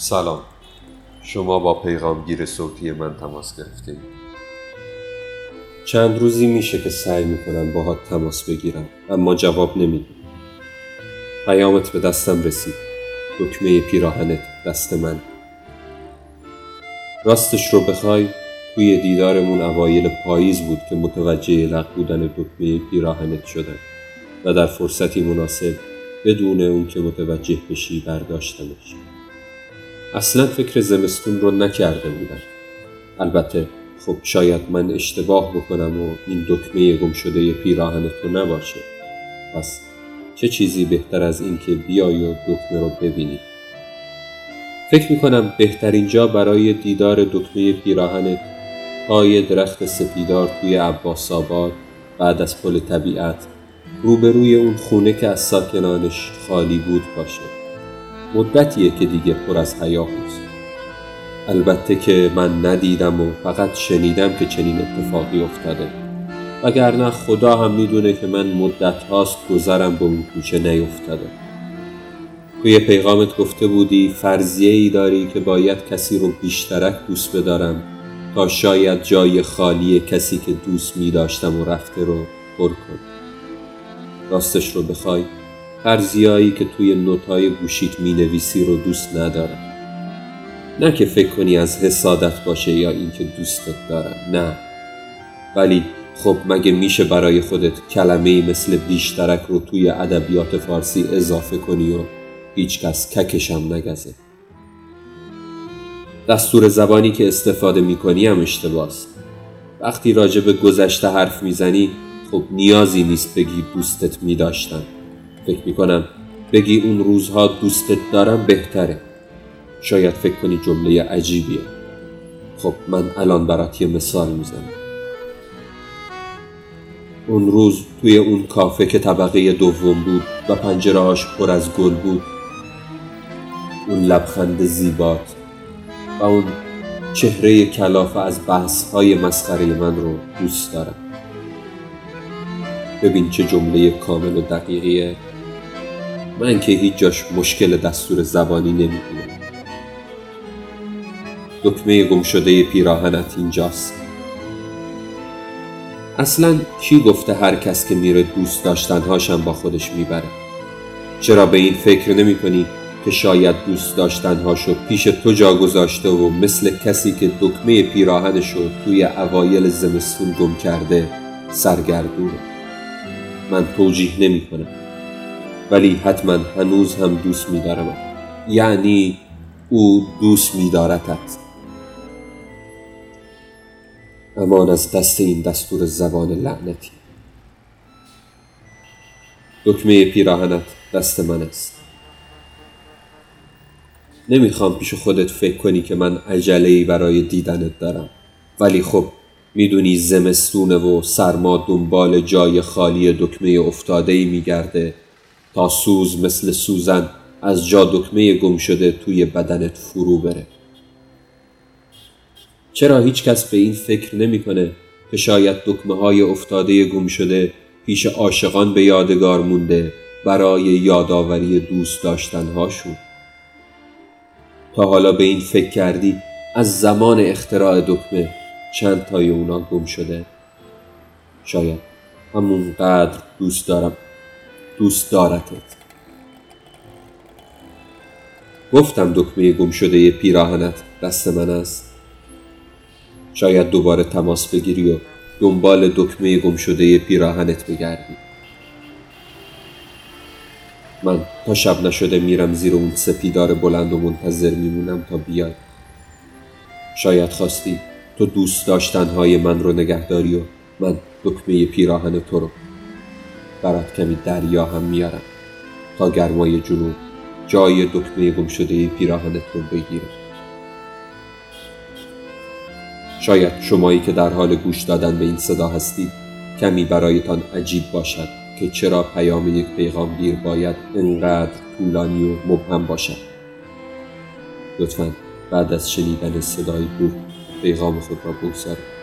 سلام. شما با پیغامگیر صوتی من تماس گرفتید چند روزی میشه که سعی می‌کنم باهات تماس بگیرم اما جواب نمیدی. پیامت به دستم رسید. دکمه پیراهنت دست من. راستش رو بخوای توی دیدارمون اوایل پاییز بود که متوجه لغ بودن دکمه پیراهنت شدم و در فرصتی مناسب بدون اون که متوجه بشی برداشتمش. اصلا فکر زمستون رو نکرده بودم. البته خب شاید من اشتباه بکنم و این دکمه گم شده پیراهن تو نباشه. پس چه چیزی بهتر از این که بیای و دکمه رو ببینی؟ فکر می‌کنم بهترین جا برای دیدار دکمه پیراهنت پای درخت سپیدار توی عباس آباد بعد از پل طبیعت روبروی اون خونه که از ساکنانش خالی بود باشه. مدتیه که دیگه پر از هیاهوست البته که من ندیدم و فقط شنیدم که چنین اتفاقی افتاده. وگرنه خدا هم می‌دونه که من مدت هاست گذرم به اون کوچه نیفتاده. توی پیغامت گفته بودی فرضیه ای داری که باید کسی رو بیشترک دوست بدارم تا شاید جای خالی کسی که دوست می داشتم و رفته رو پر کن راستش رو بخوای؟ فرضیایی که توی نوتای گوشیت می نویسی رو دوست ندارم. نه که فکر کنی از حسادت باشه یا اینکه دوستت دارم نه. ولی خب مگه میشه برای خودت کلمه مثل بیشترک رو توی ادبیات فارسی اضافه کنی و هیچکس ککشم نگزه؟ دستور زبانی که استفاده می‌کنی هم اشتباست. وقتی راجع به گذشته حرف می‌زنی خب نیازی نیست بگی دوستت میداشتم فکر می‌کنم. بگی اون روزها دوستت دارم بهتره. شاید فکر کنی جمله عجیبیه. خب من الان برات یه مثال می‌زنم. اون روز توی اون کافه که طبقه دوم بود و پنجرهاش پر از گل بود اون لبخند زیبات و اون چهره کلافه از بحث های مسخره من رو دوست دارم. ببین چه جمله کامل و دقیقیه. من که هیچ جاش مشکل دستور زبانی نمی‌بینم. دکمه گم شده پیراهنت اینجاست. اصلا کی گفته هر کس که میره دوست داشتنهاشم با خودش می‌بره؟ چرا به این فکر نمی کنی که شاید دوست داشتنهاشو پیش تو جا گذاشته و مثل کسی که دکمه پیراهنشو توی اوایل زمستون گم کرده سرگردونه؟ من توجیه نمی کنم ولی حتما هنوز هم دوست میدارم یعنی او دوست میدارتت. امان از دست این دستور زبان لعنتی. دکمه پیراهنت دست من است. نمی‌خوام پیش خودت فکر کنی که من عجله برای دیدنت دارم. ولی خب می‌دونی زمستونه و سرما دنبال جای خالی دکمه افتاده ای میگرده. تا سوز مثل سوزن از جا دکمه گم شده توی بدنت فرو بره. چرا هیچ کس به این فکر نمی‌کنه که شاید دکمه های افتاده گم شده پیش عاشقان به یادگار مونده برای یادآوری دوست داشتنهاشون؟ تا حالا به این فکر کردی از زمان اختراع دکمه چند تای اونا گم شده؟ شاید همونقدر دوست دارم. دوست دارتت. گفتم دکمه گم شده پیراهنت دست من است. شاید دوباره تماس بگیری و دنبال دکمه گم شده پیراهنت بگردی. من تا شب نشده میرم زیر اون سپیدار بلند و منتظر میمونم تا بیای شاید خواستی تو دوست داشتنهای من رو نگهداری و من دکمه پیراهن تو رو برات کمی دریا هم میارم تا گرمای جنوب جای دکمه گم شده پیراهنت رو بگیره. شاید شمایی که در حال گوش دادن به این صدا هستید کمی برایتان عجیب باشد که چرا پیام یک پیغامگیر باید انقدر طولانی و مبهم باشد. لطفا بعد از شنیدن صدای بود پیغام خود را بگذارید.